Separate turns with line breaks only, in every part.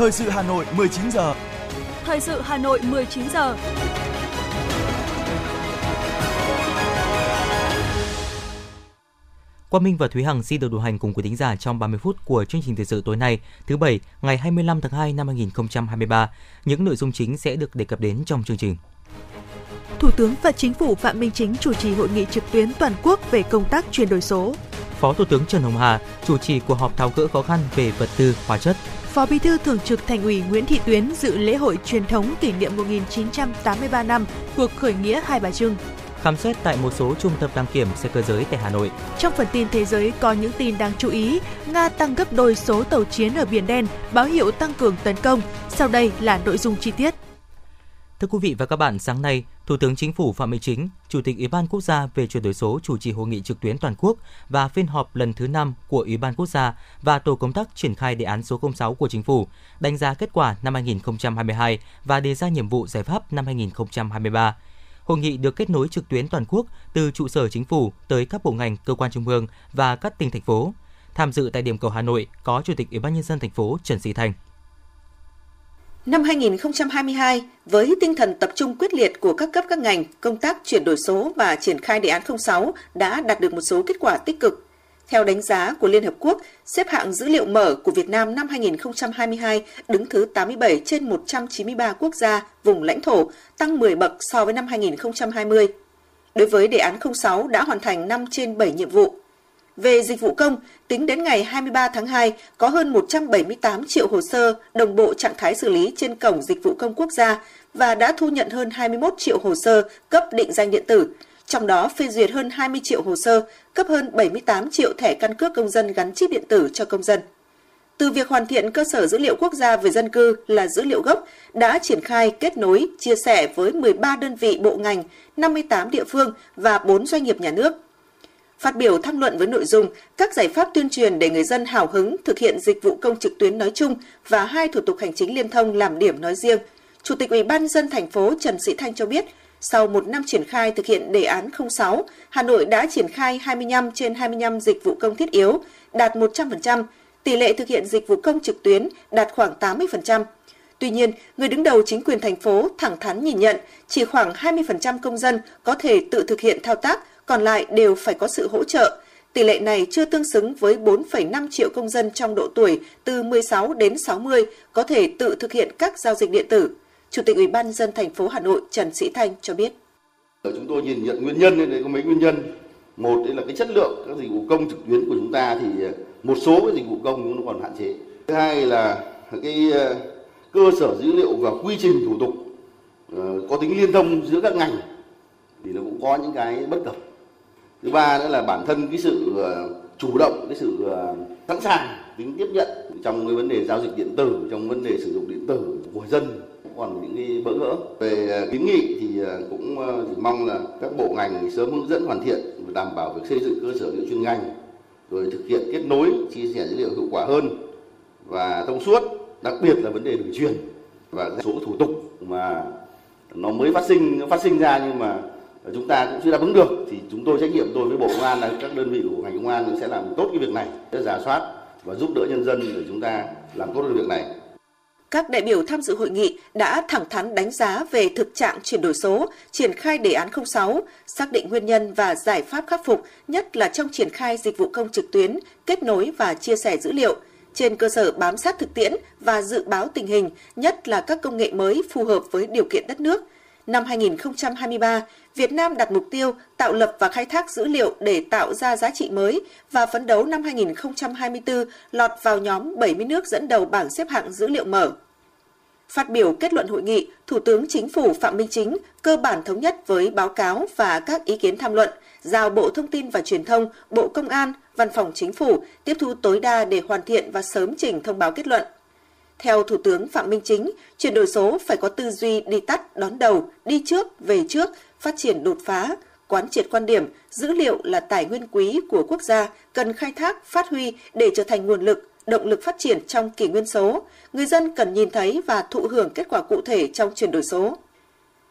Thời sự Hà Nội 19 giờ.
Thời sự Hà Nội 19 giờ.
Quang Minh và Thúy Hằng xin được đồng hành cùng quý thính giả trong 30 phút của chương trình thời sự tối nay, thứ bảy, ngày 25 tháng 2 năm 2023. Những nội dung chính sẽ được đề cập đến trong chương trình.
Thủ tướng và Chính phủ Phạm Minh Chính chủ trì hội nghị trực tuyến toàn quốc về công tác chuyển đổi số.
Phó Thủ tướng Trần Hồng Hà chủ trì cuộc họp tháo gỡ khó khăn về vật tư, hóa chất.
Phó Bí thư Thường trực Thành ủy Nguyễn Thị Tuyến dự lễ hội truyền thống kỷ niệm 1983 năm cuộc khởi nghĩa Hai Bà Trưng.
Khám xét tại một số trung tâm đăng kiểm xe cơ giới tại Hà Nội.
Trong phần tin thế giới có những tin đáng chú ý, Nga tăng gấp đôi số tàu chiến ở Biển Đen, báo hiệu tăng cường tấn công. Sau đây là nội dung chi tiết.
Thưa quý vị và các bạn, sáng nay, Thủ tướng Chính phủ Phạm Minh Chính, Chủ tịch Ủy ban Quốc gia về chuyển đổi số chủ trì hội nghị trực tuyến toàn quốc và phiên họp lần thứ 5 của Ủy ban Quốc gia và tổ công tác triển khai đề án số 06 của Chính phủ, đánh giá kết quả năm 2022 và đề ra nhiệm vụ giải pháp năm 2023. Hội nghị được kết nối trực tuyến toàn quốc từ trụ sở chính phủ tới các bộ ngành, cơ quan trung ương và các tỉnh thành phố. Tham dự tại điểm cầu Hà Nội có Chủ tịch Ủy ban nhân dân thành phố Trần Sĩ Thành.
Năm 2022, với tinh thần tập trung quyết liệt của các cấp các ngành, công tác chuyển đổi số và triển khai đề án 06 đã đạt được một số kết quả tích cực. Theo đánh giá của Liên Hợp Quốc, xếp hạng dữ liệu mở của Việt Nam năm 2022 đứng thứ 87 trên 193 quốc gia, vùng lãnh thổ, tăng 10 bậc so với năm 2020. Đối với đề án 06 đã hoàn thành 5 trên 7 nhiệm vụ. Về dịch vụ công, tính đến ngày 23 tháng 2, có hơn 178 triệu hồ sơ đồng bộ trạng thái xử lý trên Cổng Dịch vụ Công Quốc gia và đã thu nhận hơn 21 triệu hồ sơ cấp định danh điện tử, trong đó phê duyệt hơn 20 triệu hồ sơ, cấp hơn 78 triệu thẻ căn cước công dân gắn chip điện tử cho công dân. Từ việc hoàn thiện cơ sở dữ liệu quốc gia về dân cư là dữ liệu gốc đã triển khai kết nối, chia sẻ với 13 đơn vị bộ ngành, 58 địa phương và 4 doanh nghiệp nhà nước. Phát biểu tham luận với nội dung các giải pháp tuyên truyền để người dân hào hứng thực hiện dịch vụ công trực tuyến nói chung và hai thủ tục hành chính liên thông làm điểm nói riêng, Chủ tịch Ủy ban dân thành phố Trần Sĩ Thanh cho biết, sau một năm triển khai thực hiện đề án 06, Hà Nội đã triển khai 25 trên 25 dịch vụ công thiết yếu, đạt 100%, tỷ lệ thực hiện dịch vụ công trực tuyến đạt khoảng 80%. Tuy nhiên, người đứng đầu chính quyền thành phố thẳng thắn nhìn nhận chỉ khoảng 20% công dân có thể tự thực hiện thao tác, còn lại đều phải có sự hỗ trợ. Tỷ lệ này chưa tương xứng với 4,5 triệu công dân trong độ tuổi từ 16 đến 60 có thể tự thực hiện các giao dịch điện tử. Chủ tịch Ủy ban dân thành phố Hà Nội Trần Sĩ Thanh cho biết.
Chúng tôi nhìn nhận nguyên nhân nên có mấy nguyên nhân. Một đấy là cái chất lượng các dịch vụ công trực tuyến của chúng ta thì ờ, một số cái dịch vụ công nó còn hạn chế. Thứ hai là cái ờ, cơ sở dữ liệu và quy trình thủ tục ờ, có tính liên thông giữa các ngành thì nó cũng có những cái bất cập. Thứ ba nữa là bản thân cái sự ờ, chủ động, cái sự ờ, sẵn sàng tính tiếp nhận trong cái vấn đề giao dịch điện tử, trong vấn đề sử dụng điện tử của dân còn những cái bỡ ngỡ. Về ờ, kiến nghị thì cũng chỉ mong là các bộ ngành sớm hướng dẫn hoàn thiện và đảm bảo việc xây dựng cơ sở dữ liệu chuyên ngành rồi thực hiện kết nối chia sẻ dữ liệu hiệu quả hơn và thông suốt đặc biệt là vấn đề đường truyền và số thủ tục mà nó mới phát sinh phát sinh ra nhưng mà chúng ta cũng chưa đáp ứng được thì chúng tôi trách nhiệm tôi với bộ công an là các đơn vị của ngành công an sẽ làm tốt cái việc này sẽ giả soát và giúp đỡ nhân dân để chúng ta làm tốt được việc này
các đại biểu tham dự hội nghị đã thẳng thắn đánh giá về thực trạng chuyển đổi số, triển khai đề án 06, xác định nguyên nhân và giải pháp khắc phục, nhất là trong triển khai dịch vụ công trực tuyến, kết nối và chia sẻ dữ liệu, trên cơ sở bám sát thực tiễn và dự báo tình hình, nhất là các công nghệ mới phù hợp với điều kiện đất nước. Năm 2023, Việt Nam đặt mục tiêu tạo lập và khai thác dữ liệu để tạo ra giá trị mới và phấn đấu năm 2024 lọt vào nhóm 70 nước dẫn đầu bảng xếp hạng dữ liệu mở. Phát biểu kết luận hội nghị, Thủ tướng Chính phủ Phạm Minh Chính cơ bản thống nhất với báo cáo và các ý kiến tham luận, giao Bộ Thông tin và Truyền thông, Bộ Công an, Văn phòng Chính phủ tiếp thu tối đa để hoàn thiện và sớm trình thông báo kết luận. Theo Thủ tướng Phạm Minh Chính, chuyển đổi số phải có tư duy đi tắt, đón đầu, đi trước, về trước, phát triển đột phá, quán triệt quan điểm dữ liệu là tài nguyên quý của quốc gia cần khai thác, phát huy để trở thành nguồn lực, động lực phát triển trong kỷ nguyên số. Người dân cần nhìn thấy và thụ hưởng kết quả cụ thể trong chuyển đổi số.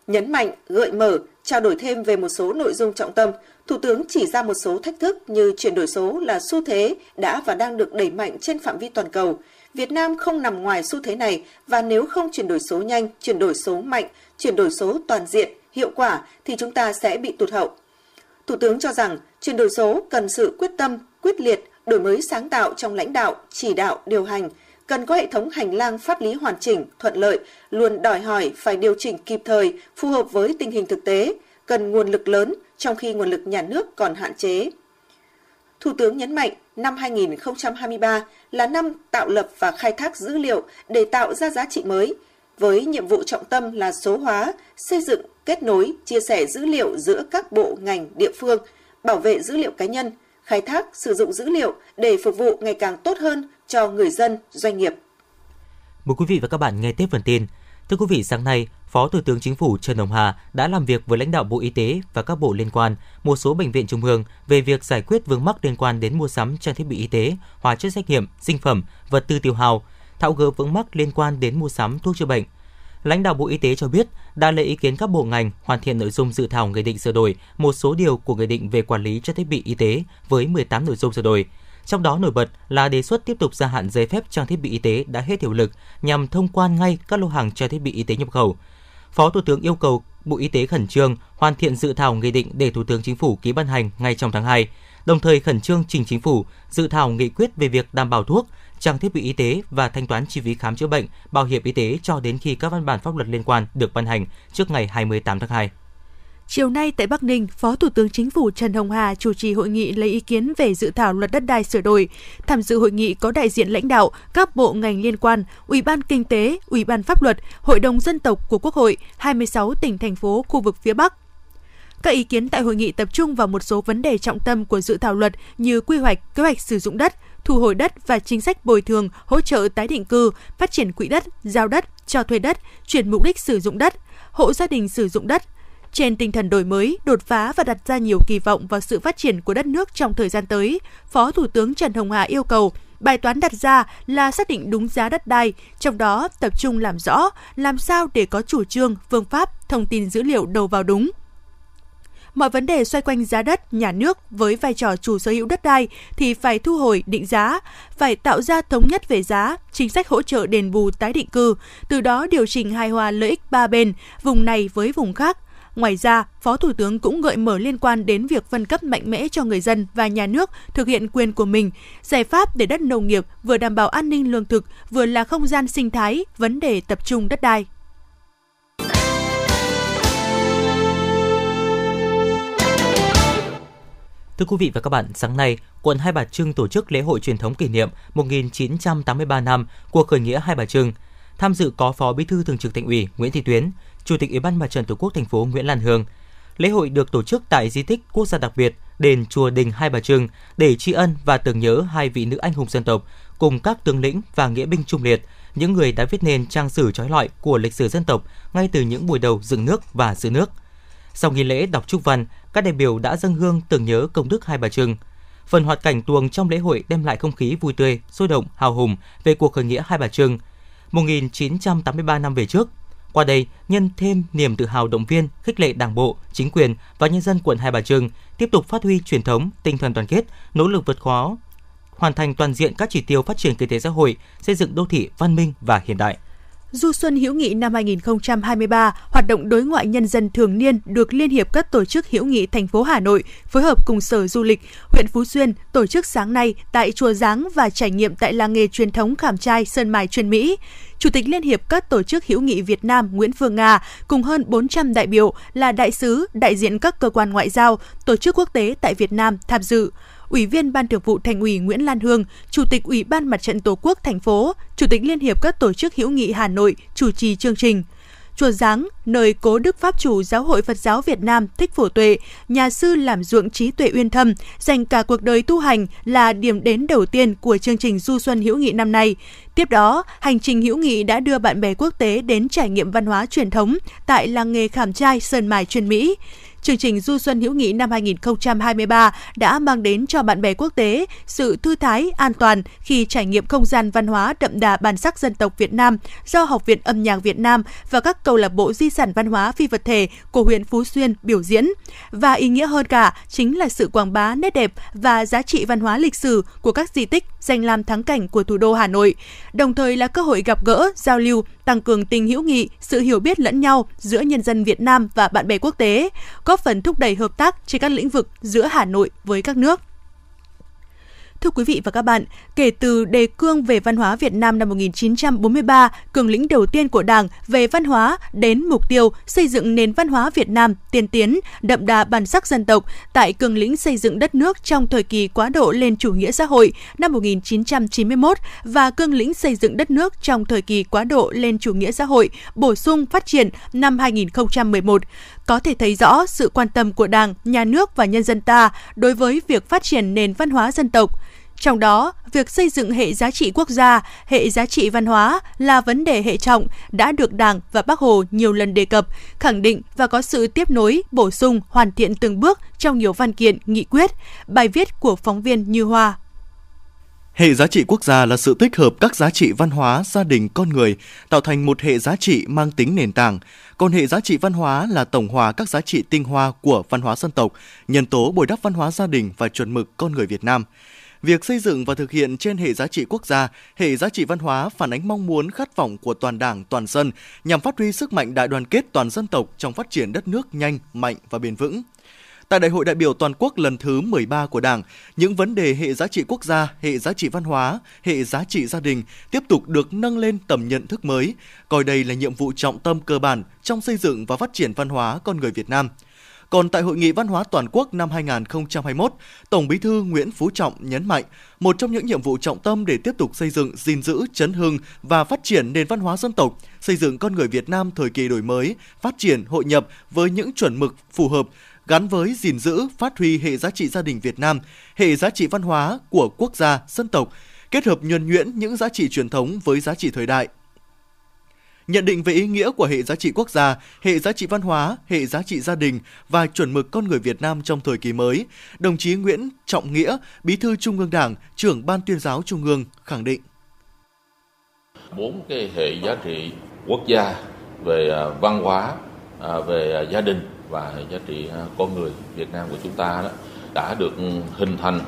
Nhấn mạnh, gợi mở, trao đổi thêm về một số nội dung trọng tâm, Thủ tướng chỉ ra một số thách thức như chuyển đổi số là xu thế đã và đang được đẩy mạnh trên phạm vi toàn cầu. Việt Nam không nằm ngoài xu thế này và nếu không chuyển đổi số nhanh, chuyển đổi số mạnh, chuyển đổi số toàn diện, hiệu quả thì chúng ta sẽ bị tụt hậu. Thủ tướng cho rằng chuyển đổi số cần sự quyết tâm, quyết liệt, đổi mới sáng tạo trong lãnh đạo, chỉ đạo, điều hành, cần có hệ thống hành lang pháp lý hoàn chỉnh, thuận lợi, luôn đòi hỏi phải điều chỉnh kịp thời, phù hợp với tình hình thực tế, cần nguồn lực lớn trong khi nguồn lực nhà nước còn hạn chế. Thủ tướng nhấn mạnh năm 2023 là năm tạo lập và khai thác dữ liệu để tạo ra giá trị mới, với nhiệm vụ trọng tâm là số hóa, xây dựng, kết nối, chia sẻ dữ liệu giữa các bộ ngành địa phương, bảo vệ dữ liệu cá nhân, khai thác, sử dụng dữ liệu để phục vụ ngày càng tốt hơn cho người dân, doanh nghiệp.
Mời quý vị và các bạn nghe tiếp phần tin. Thưa quý vị, sáng nay, Phó Thủ tướng Chính phủ Trần Hồng Hà đã làm việc với lãnh đạo Bộ Y tế và các bộ liên quan, một số bệnh viện trung ương về việc giải quyết vướng mắc liên quan đến mua sắm trang thiết bị y tế, hóa chất xét nghiệm, sinh phẩm, vật tư tiêu hao, tháo gỡ vướng mắc liên quan đến mua sắm thuốc chữa bệnh. Lãnh đạo Bộ Y tế cho biết đã lấy ý kiến các bộ ngành hoàn thiện nội dung dự thảo nghị định sửa đổi một số điều của nghị định về quản lý trang thiết bị y tế với 18 nội dung sửa đổi trong đó nổi bật là đề xuất tiếp tục gia hạn giấy phép trang thiết bị y tế đã hết hiệu lực nhằm thông quan ngay các lô hàng trang thiết bị y tế nhập khẩu. Phó Thủ tướng yêu cầu Bộ Y tế khẩn trương hoàn thiện dự thảo nghị định để Thủ tướng Chính phủ ký ban hành ngay trong tháng 2, đồng thời khẩn trương trình Chính phủ dự thảo nghị quyết về việc đảm bảo thuốc, trang thiết bị y tế và thanh toán chi phí khám chữa bệnh, bảo hiểm y tế cho đến khi các văn bản pháp luật liên quan được ban hành trước ngày 28 tháng 2.
Chiều nay tại Bắc Ninh, Phó Thủ tướng Chính phủ Trần Hồng Hà chủ trì hội nghị lấy ý kiến về dự thảo luật đất đai sửa đổi. Tham dự hội nghị có đại diện lãnh đạo các bộ ngành liên quan, Ủy ban Kinh tế, Ủy ban Pháp luật, Hội đồng dân tộc của Quốc hội, 26 tỉnh thành phố khu vực phía Bắc. Các ý kiến tại hội nghị tập trung vào một số vấn đề trọng tâm của dự thảo luật như quy hoạch, kế hoạch sử dụng đất, thu hồi đất và chính sách bồi thường, hỗ trợ tái định cư, phát triển quỹ đất, giao đất, cho thuê đất, chuyển mục đích sử dụng đất, hộ gia đình sử dụng đất, trên tinh thần đổi mới, đột phá và đặt ra nhiều kỳ vọng vào sự phát triển của đất nước trong thời gian tới, Phó Thủ tướng Trần Hồng Hà yêu cầu bài toán đặt ra là xác định đúng giá đất đai, trong đó tập trung làm rõ làm sao để có chủ trương, phương pháp, thông tin dữ liệu đầu vào đúng, mọi vấn đề xoay quanh giá đất, nhà nước với vai trò chủ sở hữu đất đai thì phải thu hồi định giá, phải tạo ra thống nhất về giá, chính sách hỗ trợ đền bù tái định cư, từ đó điều chỉnh hài hòa lợi ích ba bên, vùng này với vùng khác, Ngoài ra, Phó Thủ tướng cũng gợi mở liên quan đến việc phân cấp mạnh mẽ cho người dân và nhà nước thực hiện quyền của mình, giải pháp để đất nông nghiệp vừa đảm bảo an ninh lương thực, vừa là không gian sinh thái, vấn đề tập trung đất đai.
Thưa quý vị và các bạn, sáng nay, quận Hai Bà Trưng tổ chức lễ hội truyền thống kỷ niệm 1983 năm cuộc khởi nghĩa Hai Bà Trưng. Tham dự có Phó Bí thư Thường trực Thành ủy Nguyễn Thị Tuyến, Chủ tịch Ủy ban Mặt trận Tổ quốc thành phố Nguyễn Lan Hương. Lễ hội được tổ chức tại di tích quốc gia đặc biệt đền chùa Đình Hai Bà Trưng để tri ân và tưởng nhớ hai vị nữ anh hùng dân tộc cùng các tướng lĩnh và nghĩa binh trung liệt, những người đã viết nên trang sử trói lọi của lịch sử dân tộc ngay từ những buổi đầu dựng nước và giữ nước. Sau nghi lễ đọc chúc văn, các đại biểu đã dâng hương tưởng nhớ công đức Hai Bà Trưng. Phần hoạt cảnh tuồng trong lễ hội đem lại không khí vui tươi, sôi động, hào hùng về cuộc khởi nghĩa Hai Bà Trưng. 1983 năm về trước, qua đây, nhân thêm niềm tự hào động viên, khích lệ Đảng bộ, chính quyền và nhân dân quận Hai Bà Trưng tiếp tục phát huy truyền thống, tinh thần đoàn kết, nỗ lực vượt khó, hoàn thành toàn diện các chỉ tiêu phát triển kinh tế xã hội, xây dựng đô thị văn minh và hiện đại.
Du xuân hữu nghị năm 2023, hoạt động đối ngoại nhân dân thường niên được Liên hiệp các tổ chức hữu nghị thành phố Hà Nội phối hợp cùng Sở Du lịch, huyện Phú Xuyên tổ chức sáng nay tại chùa Giáng và trải nghiệm tại làng nghề truyền thống khảm trai Sơn Mài Truyền Mỹ. Chủ tịch Liên hiệp các tổ chức hữu nghị Việt Nam Nguyễn Phương Nga cùng hơn 400 đại biểu là đại sứ, đại diện các cơ quan ngoại giao, tổ chức quốc tế tại Việt Nam tham dự. Ủy viên Ban Thường vụ Thành ủy Nguyễn Lan Hương, Chủ tịch Ủy ban Mặt trận Tổ quốc thành phố, Chủ tịch Liên hiệp các tổ chức hữu nghị Hà Nội chủ trì chương trình. Chùa Giáng, nơi cố Đức Pháp chủ Giáo hội Phật giáo Việt Nam Thích Phổ Tuệ, nhà sư làm ruộng trí tuệ uyên thâm, dành cả cuộc đời tu hành là điểm đến đầu tiên của chương trình Du Xuân Hữu Nghị năm nay. Tiếp đó, hành trình hữu nghị đã đưa bạn bè quốc tế đến trải nghiệm văn hóa truyền thống tại làng nghề khảm trai Sơn Mài chuyên Mỹ chương trình Du xuân hữu nghị năm 2023 đã mang đến cho bạn bè quốc tế sự thư thái, an toàn khi trải nghiệm không gian văn hóa đậm đà bản sắc dân tộc Việt Nam do Học viện Âm nhạc Việt Nam và các câu lạc bộ di sản văn hóa phi vật thể của huyện Phú Xuyên biểu diễn. Và ý nghĩa hơn cả chính là sự quảng bá nét đẹp và giá trị văn hóa lịch sử của các di tích danh lam thắng cảnh của thủ đô Hà Nội, đồng thời là cơ hội gặp gỡ, giao lưu, tăng cường tình hữu nghị, sự hiểu biết lẫn nhau giữa nhân dân Việt Nam và bạn bè quốc tế, góp phần thúc đẩy hợp tác trên các lĩnh vực giữa Hà Nội với các nước. Thưa quý vị và các bạn, kể từ đề cương về văn hóa Việt Nam năm 1943, cường lĩnh đầu tiên của Đảng về văn hóa đến mục tiêu xây dựng nền văn hóa Việt Nam tiên tiến, đậm đà bản sắc dân tộc tại cường lĩnh xây dựng đất nước trong thời kỳ quá độ lên chủ nghĩa xã hội năm 1991 và cương lĩnh xây dựng đất nước trong thời kỳ quá độ lên chủ nghĩa xã hội bổ sung phát triển năm 2011 có thể thấy rõ sự quan tâm của Đảng, Nhà nước và nhân dân ta đối với việc phát triển nền văn hóa dân tộc. Trong đó, việc xây dựng hệ giá trị quốc gia, hệ giá trị văn hóa là vấn đề hệ trọng đã được Đảng và Bác Hồ nhiều lần đề cập, khẳng định và có sự tiếp nối, bổ sung, hoàn thiện từng bước trong nhiều văn kiện, nghị quyết. Bài viết của phóng viên Như Hoa
Hệ giá trị quốc gia là sự tích hợp các giá trị văn hóa, gia đình, con người, tạo thành một hệ giá trị mang tính nền tảng. Còn hệ giá trị văn hóa là tổng hòa các giá trị tinh hoa của văn hóa dân tộc, nhân tố bồi đắp văn hóa gia đình và chuẩn mực con người Việt Nam. Việc xây dựng và thực hiện trên hệ giá trị quốc gia, hệ giá trị văn hóa phản ánh mong muốn khát vọng của toàn Đảng, toàn dân nhằm phát huy sức mạnh đại đoàn kết toàn dân tộc trong phát triển đất nước nhanh, mạnh và bền vững. Tại Đại hội đại biểu toàn quốc lần thứ 13 của Đảng, những vấn đề hệ giá trị quốc gia, hệ giá trị văn hóa, hệ giá trị gia đình tiếp tục được nâng lên tầm nhận thức mới, coi đây là nhiệm vụ trọng tâm cơ bản trong xây dựng và phát triển văn hóa con người Việt Nam. Còn tại Hội nghị Văn hóa Toàn quốc năm 2021, Tổng Bí thư Nguyễn Phú Trọng nhấn mạnh, một trong những nhiệm vụ trọng tâm để tiếp tục xây dựng, gìn giữ, chấn hưng và phát triển nền văn hóa dân tộc, xây dựng con người Việt Nam thời kỳ đổi mới, phát triển, hội nhập với những chuẩn mực phù hợp, gắn với gìn giữ, phát huy hệ giá trị gia đình Việt Nam, hệ giá trị văn hóa của quốc gia, dân tộc, kết hợp nhuần nhuyễn những giá trị truyền thống với giá trị thời đại. Nhận định về ý nghĩa của hệ giá trị quốc gia, hệ giá trị văn hóa, hệ giá trị gia đình và chuẩn mực con người Việt Nam trong thời kỳ mới, đồng chí Nguyễn Trọng Nghĩa, Bí thư Trung ương Đảng, trưởng Ban tuyên giáo Trung ương khẳng định.
Bốn cái hệ giá trị quốc gia về à, văn hóa, à, về à, gia đình và giá trị à, con người Việt Nam của chúng ta đó đã được hình thành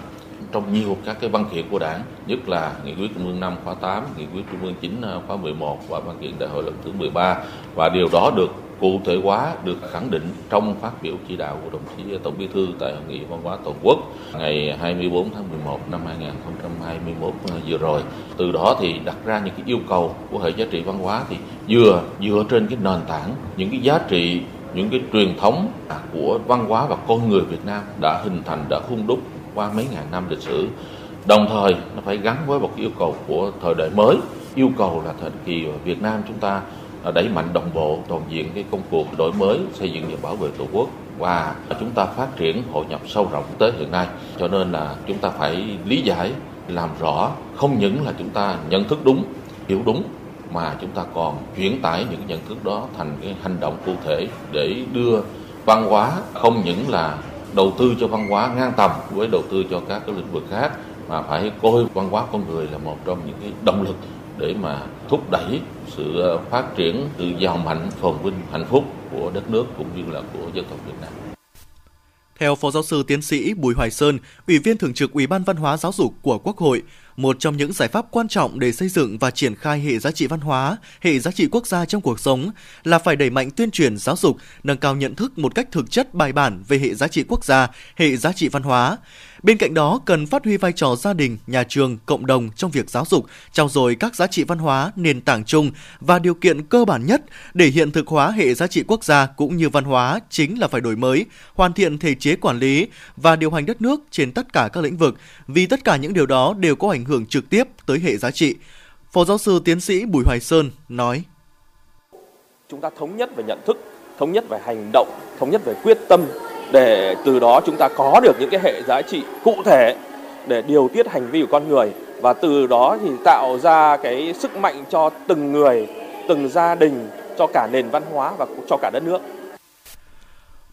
trong nhiều các cái văn kiện của Đảng, nhất là nghị quyết Trung ương 5 khóa 8, nghị quyết Trung ương 9 à, khóa 11 và văn kiện đại hội lần thứ 13 và điều đó được cụ thể hóa được khẳng định trong phát biểu chỉ đạo của đồng chí Tổng Bí thư tại hội nghị văn hóa toàn quốc ngày 24 tháng 11 năm 2021 à, vừa rồi. Từ đó thì đặt ra những cái yêu cầu của hệ giá trị văn hóa thì vừa dựa trên cái nền tảng những cái giá trị những cái truyền thống của văn hóa và con người Việt Nam đã hình thành, đã hung đúc qua mấy ngàn năm lịch sử. Đồng thời, nó phải gắn với một yêu cầu của thời đại mới. Yêu cầu là thời kỳ Việt Nam chúng ta đẩy mạnh đồng bộ toàn diện cái công cuộc đổi mới, xây dựng và bảo vệ tổ quốc và chúng ta phát triển hội nhập sâu rộng tới hiện nay. Cho nên là chúng ta phải lý giải, làm rõ, không những là chúng ta nhận thức đúng, hiểu đúng mà chúng ta còn chuyển tải những nhận thức đó thành cái hành động cụ thể để đưa văn hóa không những là đầu tư cho văn hóa ngang tầm với đầu tư cho các cái lĩnh vực khác mà phải coi văn hóa con người là một trong những cái động lực để mà thúc đẩy sự phát triển sự giàu mạnh phồn vinh hạnh phúc của đất nước cũng như là của dân tộc Việt Nam.
Theo Phó Giáo sư Tiến sĩ Bùi Hoài Sơn, Ủy viên Thường trực Ủy ban Văn hóa Giáo dục của Quốc hội, một trong những giải pháp quan trọng để xây dựng và triển khai hệ giá trị văn hóa, hệ giá trị quốc gia trong cuộc sống là phải đẩy mạnh tuyên truyền giáo dục, nâng cao nhận thức một cách thực chất bài bản về hệ giá trị quốc gia, hệ giá trị văn hóa. Bên cạnh đó, cần phát huy vai trò gia đình, nhà trường, cộng đồng trong việc giáo dục, trao dồi các giá trị văn hóa, nền tảng chung và điều kiện cơ bản nhất để hiện thực hóa hệ giá trị quốc gia cũng như văn hóa chính là phải đổi mới, hoàn thiện thể chế quản lý và điều hành đất nước trên tất cả các lĩnh vực, vì tất cả những điều đó đều có ảnh hưởng trực tiếp tới hệ giá trị. Phó giáo sư tiến sĩ Bùi Hoài Sơn nói:
Chúng ta thống nhất về nhận thức, thống nhất về hành động, thống nhất về quyết tâm để từ đó chúng ta có được những cái hệ giá trị cụ thể để điều tiết hành vi của con người và từ đó thì tạo ra cái sức mạnh cho từng người, từng gia đình, cho cả nền văn hóa và cho cả đất nước.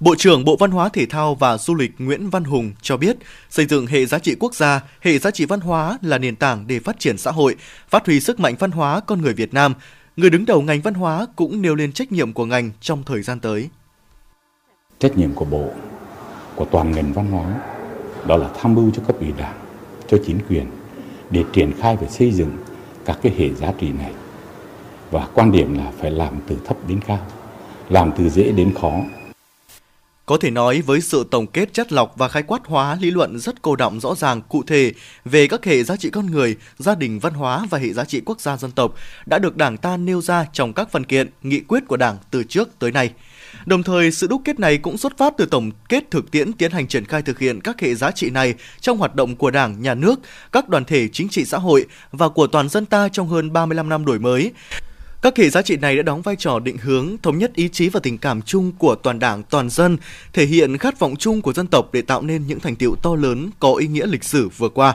Bộ trưởng Bộ Văn hóa Thể thao và Du lịch Nguyễn Văn Hùng cho biết, xây dựng hệ giá trị quốc gia, hệ giá trị văn hóa là nền tảng để phát triển xã hội, phát huy sức mạnh văn hóa con người Việt Nam. Người đứng đầu ngành văn hóa cũng nêu lên trách nhiệm của ngành trong thời gian tới.
Trách nhiệm của Bộ, của toàn ngành văn hóa, đó là tham mưu cho cấp ủy đảng, cho chính quyền để triển khai và xây dựng các cái hệ giá trị này. Và quan điểm là phải làm từ thấp đến cao, làm từ dễ đến khó,
có thể nói với sự tổng kết chất lọc và khái quát hóa lý luận rất cô động rõ ràng cụ thể về các hệ giá trị con người, gia đình văn hóa và hệ giá trị quốc gia dân tộc đã được Đảng ta nêu ra trong các văn kiện, nghị quyết của Đảng từ trước tới nay. Đồng thời, sự đúc kết này cũng xuất phát từ tổng kết thực tiễn tiến hành triển khai thực hiện các hệ giá trị này trong hoạt động của Đảng, Nhà nước, các đoàn thể chính trị xã hội và của toàn dân ta trong hơn 35 năm đổi mới. Các hệ giá trị này đã đóng vai trò định hướng, thống nhất ý chí và tình cảm chung của toàn đảng, toàn dân, thể hiện khát vọng chung của dân tộc để tạo nên những thành tiệu to lớn có ý nghĩa lịch sử vừa qua.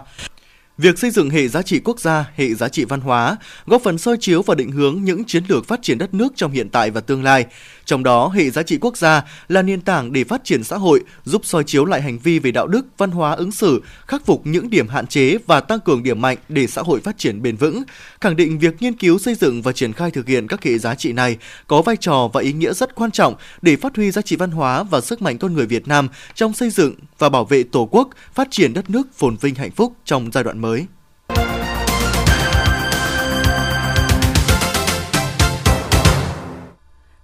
Việc xây dựng hệ giá trị quốc gia, hệ giá trị văn hóa góp phần soi chiếu và định hướng những chiến lược phát triển đất nước trong hiện tại và tương lai. Trong đó, hệ giá trị quốc gia là nền tảng để phát triển xã hội, giúp soi chiếu lại hành vi về đạo đức, văn hóa ứng xử, khắc phục những điểm hạn chế và tăng cường điểm mạnh để xã hội phát triển bền vững. Khẳng định việc nghiên cứu xây dựng và triển khai thực hiện các hệ giá trị này có vai trò và ý nghĩa rất quan trọng để phát huy giá trị văn hóa và sức mạnh con người Việt Nam trong xây dựng và bảo vệ Tổ quốc, phát triển đất nước phồn vinh hạnh phúc trong giai đoạn mới.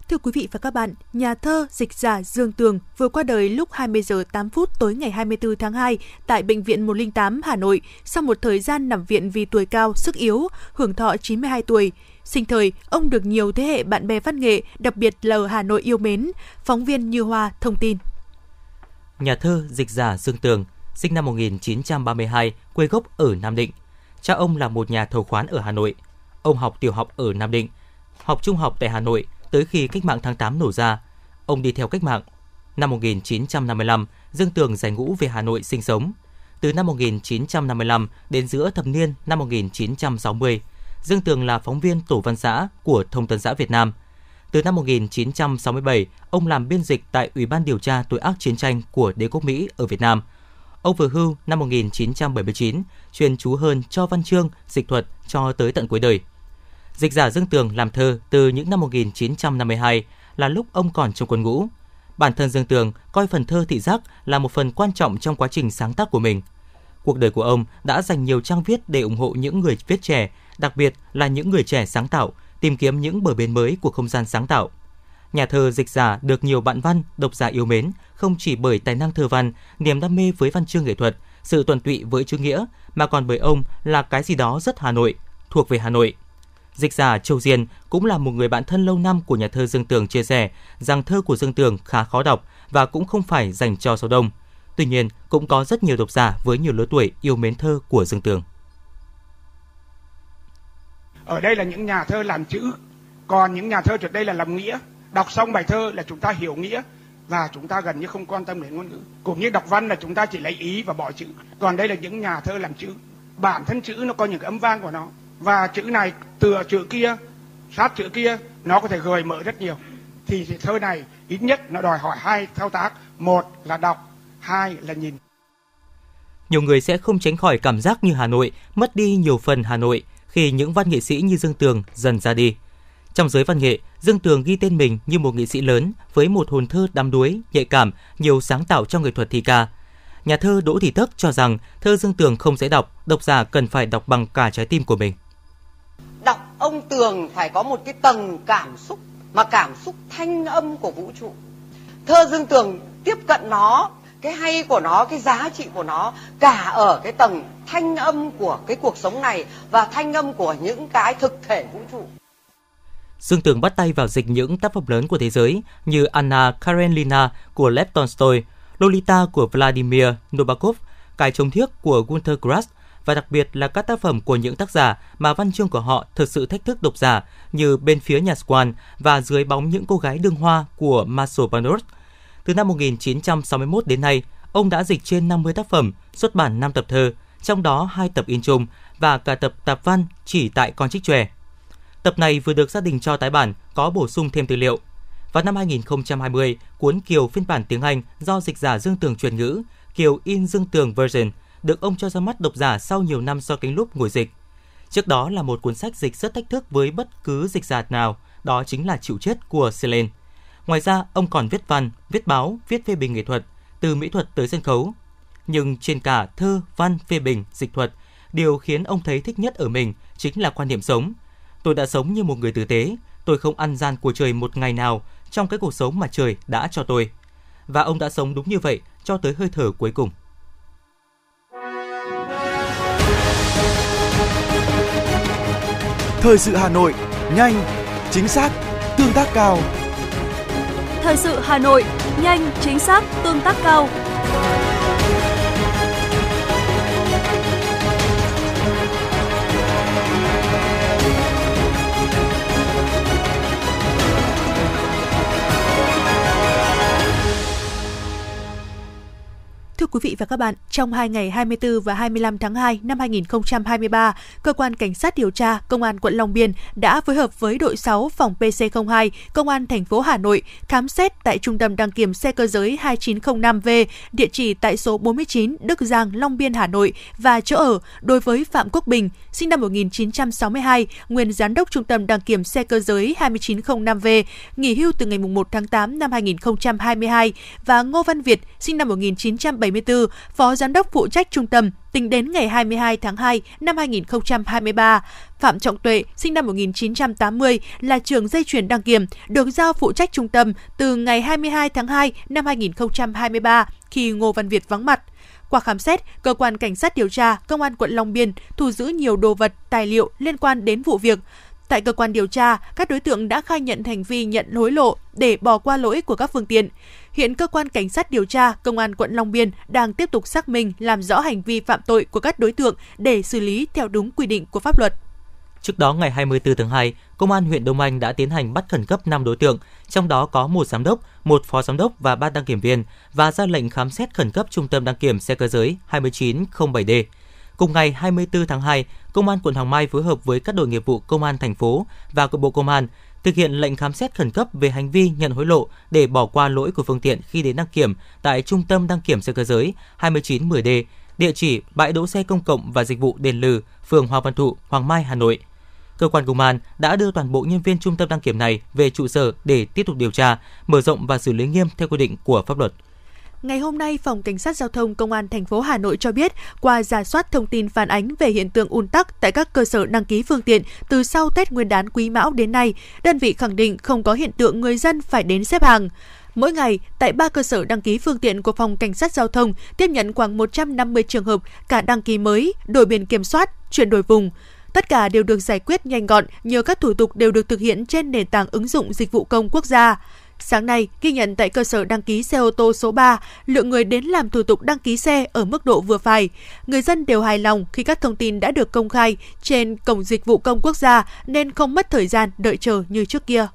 Thưa quý vị và các bạn, nhà thơ dịch giả Dương Tường vừa qua đời lúc 20 giờ 8 phút tối ngày 24 tháng 2 tại Bệnh viện 108 Hà Nội sau một thời gian nằm viện vì tuổi cao, sức yếu, hưởng thọ 92 tuổi. Sinh thời, ông được nhiều thế hệ bạn bè văn nghệ, đặc biệt là ở Hà Nội yêu mến. Phóng viên Như Hoa thông tin.
Nhà thơ dịch giả Dương Tường, sinh năm 1932, quê gốc ở Nam Định. Cha ông là một nhà thầu khoán ở Hà Nội. Ông học tiểu học ở Nam Định, học trung học tại Hà Nội – tới khi cách mạng tháng 8 nổ ra. Ông đi theo cách mạng. Năm 1955, Dương Tường giải ngũ về Hà Nội sinh sống. Từ năm 1955 đến giữa thập niên năm 1960, Dương Tường là phóng viên tổ văn xã của Thông tấn xã Việt Nam. Từ năm 1967, ông làm biên dịch tại Ủy ban điều tra tội ác chiến tranh của đế quốc Mỹ ở Việt Nam. Ông vừa hưu năm 1979, truyền chú hơn cho văn chương, dịch thuật cho tới tận cuối đời. Dịch giả Dương Tường làm thơ từ những năm 1952 là lúc ông còn trong quân ngũ. Bản thân Dương Tường coi phần thơ thị giác là một phần quan trọng trong quá trình sáng tác của mình. Cuộc đời của ông đã dành nhiều trang viết để ủng hộ những người viết trẻ, đặc biệt là những người trẻ sáng tạo, tìm kiếm những bờ bến mới của không gian sáng tạo. Nhà thơ dịch giả được nhiều bạn văn, độc giả yêu mến, không chỉ bởi tài năng thơ văn, niềm đam mê với văn chương nghệ thuật, sự tuần tụy với chữ nghĩa, mà còn bởi ông là cái gì đó rất Hà Nội, thuộc về Hà Nội. Dịch giả Châu Diên cũng là một người bạn thân lâu năm của nhà thơ Dương Tường chia sẻ rằng thơ của Dương Tường khá khó đọc và cũng không phải dành cho số đông. Tuy nhiên, cũng có rất nhiều độc giả với nhiều lứa tuổi yêu mến thơ của Dương Tường.
Ở đây là những nhà thơ làm chữ, còn những nhà thơ trước đây là làm nghĩa. Đọc xong bài thơ là chúng ta hiểu nghĩa và chúng ta gần như không quan tâm đến ngôn ngữ. Cũng như đọc văn là chúng ta chỉ lấy ý và bỏ chữ. Còn đây là những nhà thơ làm chữ. Bản thân chữ nó có những âm vang của nó và chữ này tựa chữ kia sát chữ kia nó có thể gợi mở rất nhiều thì, thì thơ này ít nhất nó đòi hỏi hai thao tác một là đọc hai là nhìn
nhiều người sẽ không tránh khỏi cảm giác như Hà Nội mất đi nhiều phần Hà Nội khi những văn nghệ sĩ như Dương Tường dần ra đi. Trong giới văn nghệ, Dương Tường ghi tên mình như một nghệ sĩ lớn với một hồn thơ đắm đuối, nhạy cảm, nhiều sáng tạo trong nghệ thuật thi ca. Nhà thơ Đỗ Thị Tấc cho rằng thơ Dương Tường không dễ đọc, độc giả cần phải đọc bằng cả trái tim của mình
đọc ông tường phải có một cái tầng cảm xúc mà cảm xúc thanh âm của vũ trụ thơ dương tường tiếp cận nó cái hay của nó cái giá trị của nó cả ở cái tầng thanh âm của cái cuộc sống này và thanh âm của những cái thực thể vũ trụ
Dương Tường bắt tay vào dịch những tác phẩm lớn của thế giới như Anna Karenina của Lev Tolstoy, Lolita của Vladimir Nabokov, Cái Trống thiếc của Gunther Grass và đặc biệt là các tác phẩm của những tác giả mà văn chương của họ thực sự thách thức độc giả như Bên phía nhà Swan và Dưới bóng những cô gái Đương hoa của Marcel Proust. Từ năm 1961 đến nay, ông đã dịch trên 50 tác phẩm, xuất bản 5 tập thơ, trong đó hai tập in chung và cả tập tạp văn chỉ tại Con Trích Chòe. Tập này vừa được gia đình cho tái bản, có bổ sung thêm tư liệu. Vào năm 2020, cuốn Kiều phiên bản tiếng Anh do dịch giả Dương Tường truyền ngữ, Kiều in Dương Tường version, được ông cho ra mắt độc giả sau nhiều năm so cánh lúc ngồi dịch. Trước đó là một cuốn sách dịch rất thách thức với bất cứ dịch giả nào, đó chính là Chịu chết của Selene. Ngoài ra, ông còn viết văn, viết báo, viết phê bình nghệ thuật, từ mỹ thuật tới sân khấu. Nhưng trên cả thơ, văn, phê bình, dịch thuật, điều khiến ông thấy thích nhất ở mình chính là quan niệm sống. Tôi đã sống như một người tử tế, tôi không ăn gian của trời một ngày nào trong cái cuộc sống mà trời đã cho tôi. Và ông đã sống đúng như vậy cho tới hơi thở cuối cùng.
Thời sự Hà Nội, nhanh, chính xác, tương tác cao.
Thời sự Hà Nội, nhanh, chính xác, tương tác cao.
Thưa quý vị và các bạn, trong hai ngày 24 và 25 tháng 2 năm 2023, Cơ quan Cảnh sát điều tra Công an quận Long Biên đã phối hợp với đội 6 phòng PC02 Công an thành phố Hà Nội khám xét tại Trung tâm đăng kiểm xe cơ giới 2905V, địa chỉ tại số 49 Đức Giang, Long Biên, Hà Nội và chỗ ở đối với Phạm Quốc Bình, sinh năm 1962, nguyên giám đốc Trung tâm đăng kiểm xe cơ giới 2905V, nghỉ hưu từ ngày 1 tháng 8 năm 2022 và Ngô Văn Việt, sinh năm 1970 74, Phó Giám đốc phụ trách trung tâm, tính đến ngày 22 tháng 2 năm 2023. Phạm Trọng Tuệ, sinh năm 1980, là trưởng dây chuyển đăng kiểm, được giao phụ trách trung tâm từ ngày 22 tháng 2 năm 2023 khi Ngô Văn Việt vắng mặt. Qua khám xét, cơ quan cảnh sát điều tra công an quận Long Biên thu giữ nhiều đồ vật, tài liệu liên quan đến vụ việc. Tại cơ quan điều tra, các đối tượng đã khai nhận hành vi nhận hối lộ để bỏ qua lỗi của các phương tiện. Hiện cơ quan cảnh sát điều tra công an quận Long Biên đang tiếp tục xác minh làm rõ hành vi phạm tội của các đối tượng để xử lý theo đúng quy định của pháp luật.
Trước đó ngày 24 tháng 2, Công an huyện Đông Anh đã tiến hành bắt khẩn cấp 5 đối tượng, trong đó có một giám đốc, một phó giám đốc và ba đăng kiểm viên và ra lệnh khám xét khẩn cấp trung tâm đăng kiểm xe cơ giới 2907D. Cùng ngày 24 tháng 2, Công an quận Hoàng Mai phối hợp với các đội nghiệp vụ Công an thành phố và của Bộ Công an thực hiện lệnh khám xét khẩn cấp về hành vi nhận hối lộ để bỏ qua lỗi của phương tiện khi đến đăng kiểm tại Trung tâm đăng kiểm xe cơ giới 2910D, địa chỉ bãi đỗ xe công cộng và dịch vụ Đền Lừ, phường Hoàng Văn Thụ, Hoàng Mai, Hà Nội. Cơ quan công an đã đưa toàn bộ nhân viên trung tâm đăng kiểm này về trụ sở để tiếp tục điều tra, mở rộng và xử lý nghiêm theo quy định của pháp luật.
Ngày hôm nay, Phòng Cảnh sát Giao thông Công an thành phố Hà Nội cho biết, qua giả soát thông tin phản ánh về hiện tượng ùn tắc tại các cơ sở đăng ký phương tiện từ sau Tết Nguyên đán Quý Mão đến nay, đơn vị khẳng định không có hiện tượng người dân phải đến xếp hàng. Mỗi ngày, tại ba cơ sở đăng ký phương tiện của Phòng Cảnh sát Giao thông tiếp nhận khoảng 150 trường hợp cả đăng ký mới, đổi biển kiểm soát, chuyển đổi vùng. Tất cả đều được giải quyết nhanh gọn nhờ các thủ tục đều được thực hiện trên nền tảng ứng dụng dịch vụ công quốc gia. Sáng nay, ghi nhận tại cơ sở đăng ký xe ô tô số 3, lượng người đến làm thủ tục đăng ký xe ở mức độ vừa phải. Người dân đều hài lòng khi các thông tin đã được công khai trên cổng dịch vụ công quốc gia nên không mất thời gian đợi chờ như trước kia.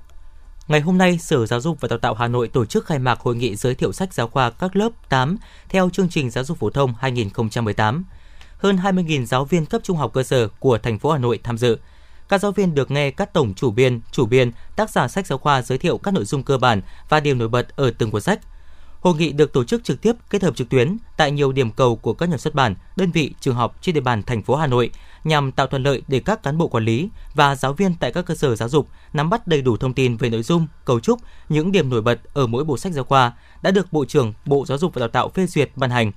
Ngày hôm nay, Sở Giáo dục và Đào tạo Hà Nội tổ chức khai mạc hội nghị giới thiệu sách giáo khoa các lớp 8 theo chương trình giáo dục phổ thông 2018. Hơn 20.000 giáo viên cấp trung học cơ sở của thành phố Hà Nội tham dự. Các giáo viên được nghe các tổng chủ biên, chủ biên, tác giả sách giáo khoa giới thiệu các nội dung cơ bản và điểm nổi bật ở từng cuốn sách. Hội nghị được tổ chức trực tiếp kết hợp trực tuyến tại nhiều điểm cầu của các nhà xuất bản, đơn vị, trường học trên địa bàn thành phố Hà Nội nhằm tạo thuận lợi để các cán bộ quản lý và giáo viên tại các cơ sở giáo dục nắm bắt đầy đủ thông tin về nội dung, cấu trúc, những điểm nổi bật ở mỗi bộ sách giáo khoa đã được Bộ trưởng Bộ Giáo dục và Đào tạo phê duyệt ban hành.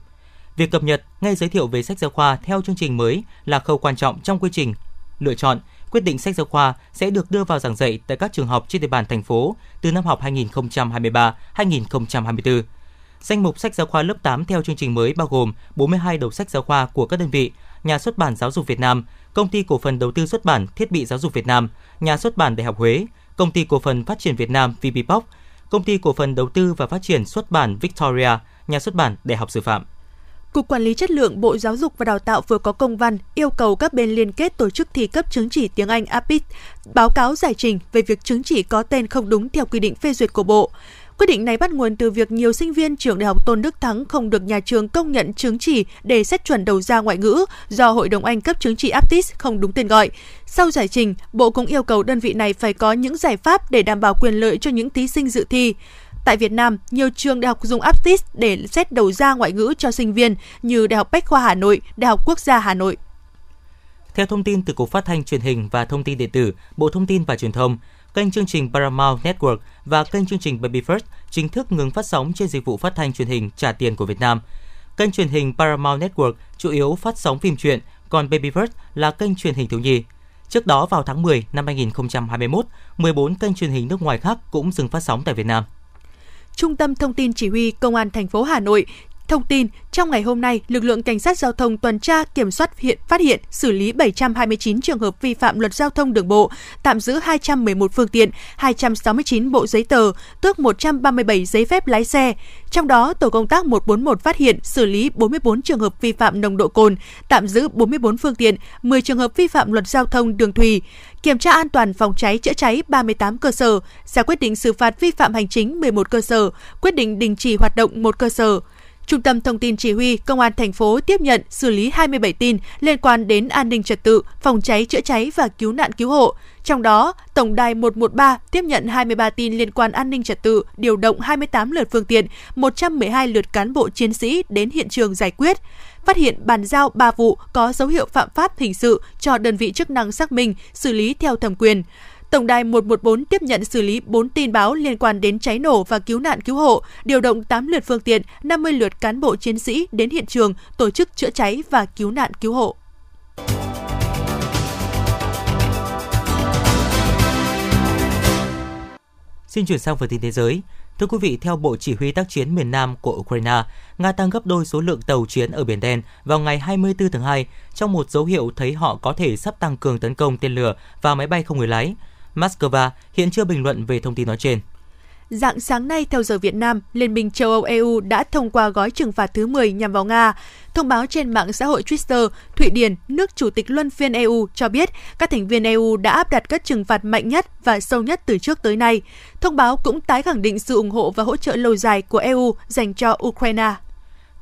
Việc cập nhật, ngay giới thiệu về sách giáo khoa theo chương trình mới là khâu quan trọng trong quy trình lựa chọn, quyết định sách giáo khoa sẽ được đưa vào giảng dạy tại các trường học trên địa bàn thành phố từ năm học 2023-2024. Danh mục sách giáo khoa lớp 8 theo chương trình mới bao gồm 42 đầu sách giáo khoa của các đơn vị, Nhà xuất bản Giáo dục Việt Nam, Công ty cổ phần đầu tư xuất bản Thiết bị Giáo dục Việt Nam, Nhà xuất bản Đại học Huế, Công ty cổ phần phát triển Việt Nam VPPOC, Công ty cổ phần đầu tư và phát triển xuất bản Victoria, Nhà xuất bản Đại học Sư phạm.
Cục Quản lý Chất lượng Bộ Giáo dục và Đào tạo vừa có công văn yêu cầu các bên liên kết tổ chức thi cấp chứng chỉ tiếng Anh APIT báo cáo giải trình về việc chứng chỉ có tên không đúng theo quy định phê duyệt của Bộ. Quyết định này bắt nguồn từ việc nhiều sinh viên trường Đại học Tôn Đức Thắng không được nhà trường công nhận chứng chỉ để xét chuẩn đầu ra ngoại ngữ do Hội đồng Anh cấp chứng chỉ APTIS không đúng tên gọi. Sau giải trình, Bộ cũng yêu cầu đơn vị này phải có những giải pháp để đảm bảo quyền lợi cho những thí sinh dự thi. Tại Việt Nam, nhiều trường đại học dùng APTIS để xét đầu ra ngoại ngữ cho sinh viên như Đại học Bách khoa Hà Nội, Đại học Quốc gia Hà Nội.
Theo thông tin từ Cục Phát thanh Truyền hình và Thông tin điện tử, Bộ Thông tin và Truyền thông, kênh chương trình Paramount Network và kênh chương trình Baby First chính thức ngừng phát sóng trên dịch vụ phát thanh truyền hình trả tiền của Việt Nam. Kênh truyền hình Paramount Network chủ yếu phát sóng phim truyện, còn Baby First là kênh truyền hình thiếu nhi. Trước đó vào tháng 10 năm 2021, 14 kênh truyền hình nước ngoài khác cũng dừng phát sóng tại Việt Nam.
Trung tâm Thông tin Chỉ huy Công an thành phố Hà Nội Thông tin, trong ngày hôm nay, lực lượng cảnh sát giao thông tuần tra kiểm soát hiện phát hiện xử lý 729 trường hợp vi phạm luật giao thông đường bộ, tạm giữ 211 phương tiện, 269 bộ giấy tờ, tước 137 giấy phép lái xe. Trong đó, tổ công tác 141 phát hiện xử lý 44 trường hợp vi phạm nồng độ cồn, tạm giữ 44 phương tiện, 10 trường hợp vi phạm luật giao thông đường thủy, kiểm tra an toàn phòng cháy chữa cháy 38 cơ sở, ra quyết định xử phạt vi phạm hành chính 11 cơ sở, quyết định đình chỉ hoạt động một cơ sở. Trung tâm Thông tin Chỉ huy Công an thành phố tiếp nhận xử lý 27 tin liên quan đến an ninh trật tự, phòng cháy chữa cháy và cứu nạn cứu hộ. Trong đó, Tổng đài 113 tiếp nhận 23 tin liên quan an ninh trật tự, điều động 28 lượt phương tiện, 112 lượt cán bộ chiến sĩ đến hiện trường giải quyết phát hiện bàn giao 3 vụ có dấu hiệu phạm pháp hình sự cho đơn vị chức năng xác minh, xử lý theo thẩm quyền. Tổng đài 114 tiếp nhận xử lý 4 tin báo liên quan đến cháy nổ và cứu nạn cứu hộ, điều động 8 lượt phương tiện, 50 lượt cán bộ chiến sĩ đến hiện trường tổ chức chữa cháy và cứu nạn cứu hộ.
Xin chuyển sang phần tin thế giới. Thưa quý vị, theo Bộ Chỉ huy tác chiến miền Nam của Ukraine, Nga tăng gấp đôi số lượng tàu chiến ở Biển Đen vào ngày 24 tháng 2 trong một dấu hiệu thấy họ có thể sắp tăng cường tấn công tên lửa và máy bay không người lái. Moscow hiện chưa bình luận về thông tin nói trên.
Dạng sáng nay theo giờ Việt Nam, Liên minh châu Âu EU đã thông qua gói trừng phạt thứ 10 nhằm vào Nga. Thông báo trên mạng xã hội Twitter, Thụy Điển, nước chủ tịch luân phiên EU cho biết các thành viên EU đã áp đặt các trừng phạt mạnh nhất và sâu nhất từ trước tới nay. Thông báo cũng tái khẳng định sự ủng hộ và hỗ trợ lâu dài của EU dành cho Ukraine.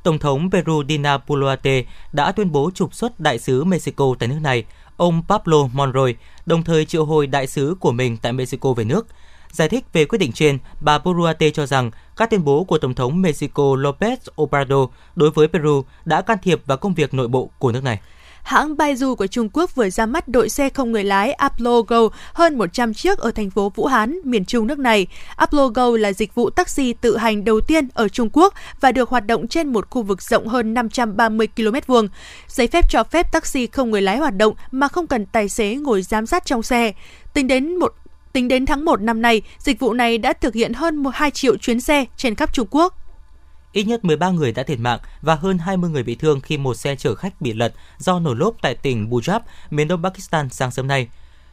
Tổng thống Peru Dina Boluarte đã tuyên bố trục xuất đại sứ Mexico tại nước này, ông Pablo Monroy, đồng thời triệu hồi đại sứ của mình tại Mexico về nước. Giải thích về quyết định trên, bà Boluarte cho rằng các tuyên bố của Tổng thống Mexico López Obrador đối với Peru đã can thiệp vào công việc nội bộ của nước này
hãng Baidu của Trung Quốc vừa ra mắt đội xe không người lái Apollo Go hơn 100 chiếc ở thành phố Vũ Hán, miền Trung nước này. Apollo Go là dịch vụ taxi tự hành đầu tiên ở Trung Quốc và được hoạt động trên một khu vực rộng hơn 530 km vuông. Giấy phép cho phép taxi không người lái hoạt động mà không cần tài xế ngồi giám sát trong xe. Tính đến một Tính đến tháng 1 năm nay, dịch vụ này đã thực hiện hơn 2 triệu chuyến xe trên khắp Trung Quốc.
Ít nhất 13 người đã thiệt mạng và hơn 20 người bị thương khi một xe chở khách bị lật do nổ lốp tại tỉnh Punjab, miền đông Pakistan sáng sớm nay.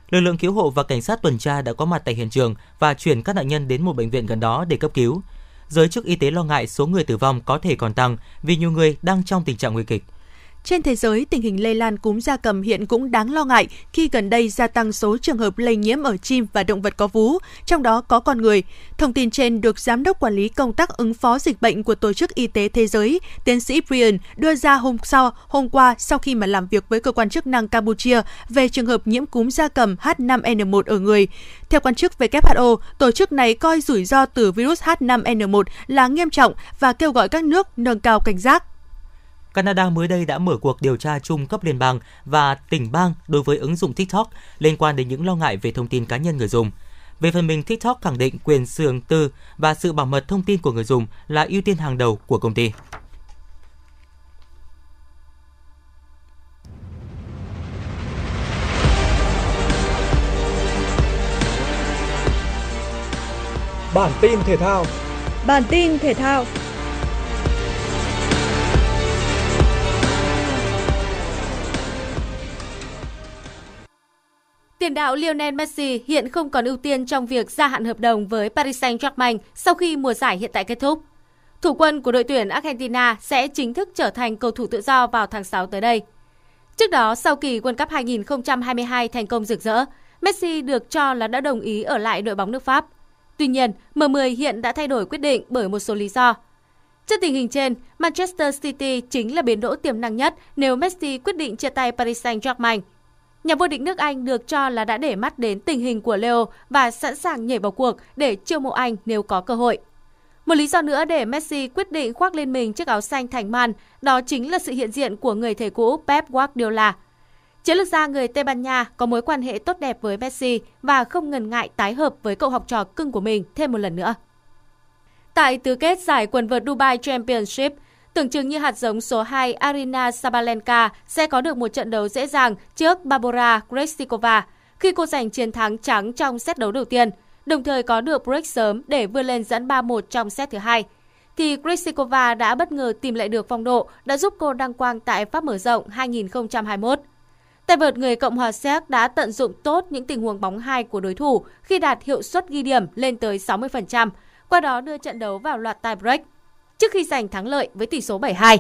Lực lượng cứu hộ và cảnh sát tuần tra đã có mặt tại hiện trường và chuyển các nạn nhân đến một bệnh viện gần đó để cấp cứu. Giới chức y tế lo ngại số người tử vong có thể còn tăng vì nhiều người đang trong tình trạng nguy kịch.
Trên thế giới, tình hình lây lan cúm gia cầm hiện cũng đáng lo ngại khi gần đây gia tăng số trường hợp lây nhiễm ở chim và động vật có vú, trong đó có con người. Thông tin trên được Giám đốc Quản lý Công tác ứng phó dịch bệnh của Tổ chức Y tế Thế giới, tiến sĩ Brian, đưa ra hôm sau, hôm qua sau khi mà làm việc với cơ quan chức năng Campuchia về trường hợp nhiễm cúm gia cầm H5N1 ở người. Theo quan chức WHO, tổ chức này coi rủi ro từ virus H5N1 là nghiêm trọng và kêu gọi các nước nâng cao cảnh giác.
Canada mới đây đã mở cuộc điều tra chung cấp liên bang và tỉnh bang đối với ứng dụng TikTok liên quan đến những lo ngại về thông tin cá nhân người dùng. Về phần mình, TikTok khẳng định quyền riêng tư và sự bảo mật thông tin của người dùng là ưu tiên hàng đầu của công ty.
Bản tin thể thao
Bản tin thể thao Tiền đạo Lionel Messi hiện không còn ưu tiên trong việc gia hạn hợp đồng với Paris Saint-Germain sau khi mùa giải hiện tại kết thúc. Thủ quân của đội tuyển Argentina sẽ chính thức trở thành cầu thủ tự do vào tháng 6 tới đây. Trước đó, sau kỳ World Cup 2022 thành công rực rỡ, Messi được cho là đã đồng ý ở lại đội bóng nước Pháp. Tuy nhiên, M10 hiện đã thay đổi quyết định bởi một số lý do. Trước tình hình trên, Manchester City chính là biến đỗ tiềm năng nhất nếu Messi quyết định chia tay Paris Saint-Germain. Nhà vô địch nước Anh được cho là đã để mắt đến tình hình của Leo và sẵn sàng nhảy vào cuộc để chiêu mộ anh nếu có cơ hội. Một lý do nữa để Messi quyết định khoác lên mình chiếc áo xanh thành man, đó chính là sự hiện diện của người thầy cũ Pep Guardiola. Chiến lược gia người Tây Ban Nha có mối quan hệ tốt đẹp với Messi và không ngần ngại tái hợp với cậu học trò cưng của mình thêm một lần nữa. Tại tứ kết giải quần vợt Dubai Championship, tưởng chừng như hạt giống số 2 Arina Sabalenka sẽ có được một trận đấu dễ dàng trước Barbara Krejcikova khi cô giành chiến thắng trắng trong set đấu đầu tiên, đồng thời có được break sớm để vươn lên dẫn 3-1 trong set thứ hai. Thì Krejcikova đã bất ngờ tìm lại được phong độ đã giúp cô đăng quang tại Pháp mở rộng 2021. Tay vợt người Cộng hòa Séc đã tận dụng tốt những tình huống bóng hai của đối thủ khi đạt hiệu suất ghi điểm lên tới 60%, qua đó đưa trận đấu vào loạt tie break trước khi giành thắng lợi với tỷ số 7-2.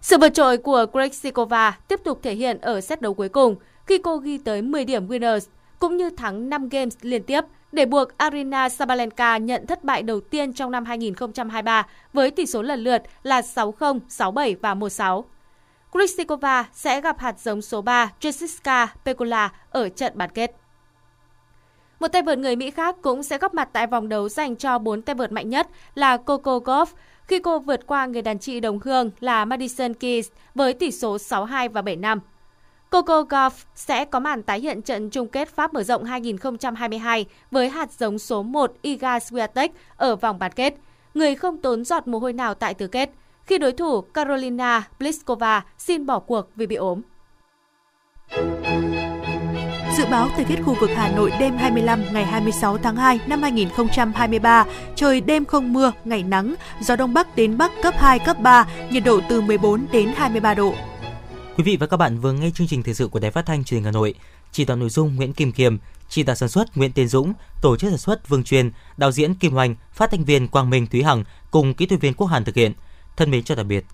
Sự vượt trội của Krejcikova tiếp tục thể hiện ở set đấu cuối cùng khi cô ghi tới 10 điểm winners cũng như thắng 5 games liên tiếp để buộc Arina Sabalenka nhận thất bại đầu tiên trong năm 2023 với tỷ số lần lượt là 6-0, 6-7 và 1-6. Krejcikova sẽ gặp hạt giống số 3 Jessica Pegula ở trận bán kết. Một tay vợt người Mỹ khác cũng sẽ góp mặt tại vòng đấu dành cho 4 tay vợt mạnh nhất là Coco Gauff khi cô vượt qua người đàn chị đồng hương là Madison Keys với tỷ số 6-2 và 7-5. Coco Gauff sẽ có màn tái hiện trận chung kết Pháp mở rộng 2022 với hạt giống số 1 Iga Swiatek ở vòng bán kết, người không tốn giọt mồ hôi nào tại tứ kết, khi đối thủ Carolina Pliskova xin bỏ cuộc vì bị ốm.
Dự báo thời tiết khu vực Hà Nội đêm 25 ngày 26 tháng 2 năm 2023, trời đêm không mưa, ngày nắng, gió đông bắc đến bắc cấp 2, cấp 3, nhiệt độ từ 14 đến 23 độ.
Quý vị và các bạn vừa nghe chương trình thời sự của Đài Phát thanh Truyền hình Hà Nội. Chỉ đạo nội dung Nguyễn Kim Kiềm, chỉ đạo sản xuất Nguyễn Tiến Dũng, tổ chức sản xuất Vương Truyền, đạo diễn Kim Hoành, phát thanh viên Quang Minh Thúy Hằng cùng kỹ thuật viên Quốc Hàn thực hiện. Thân mến chào tạm biệt.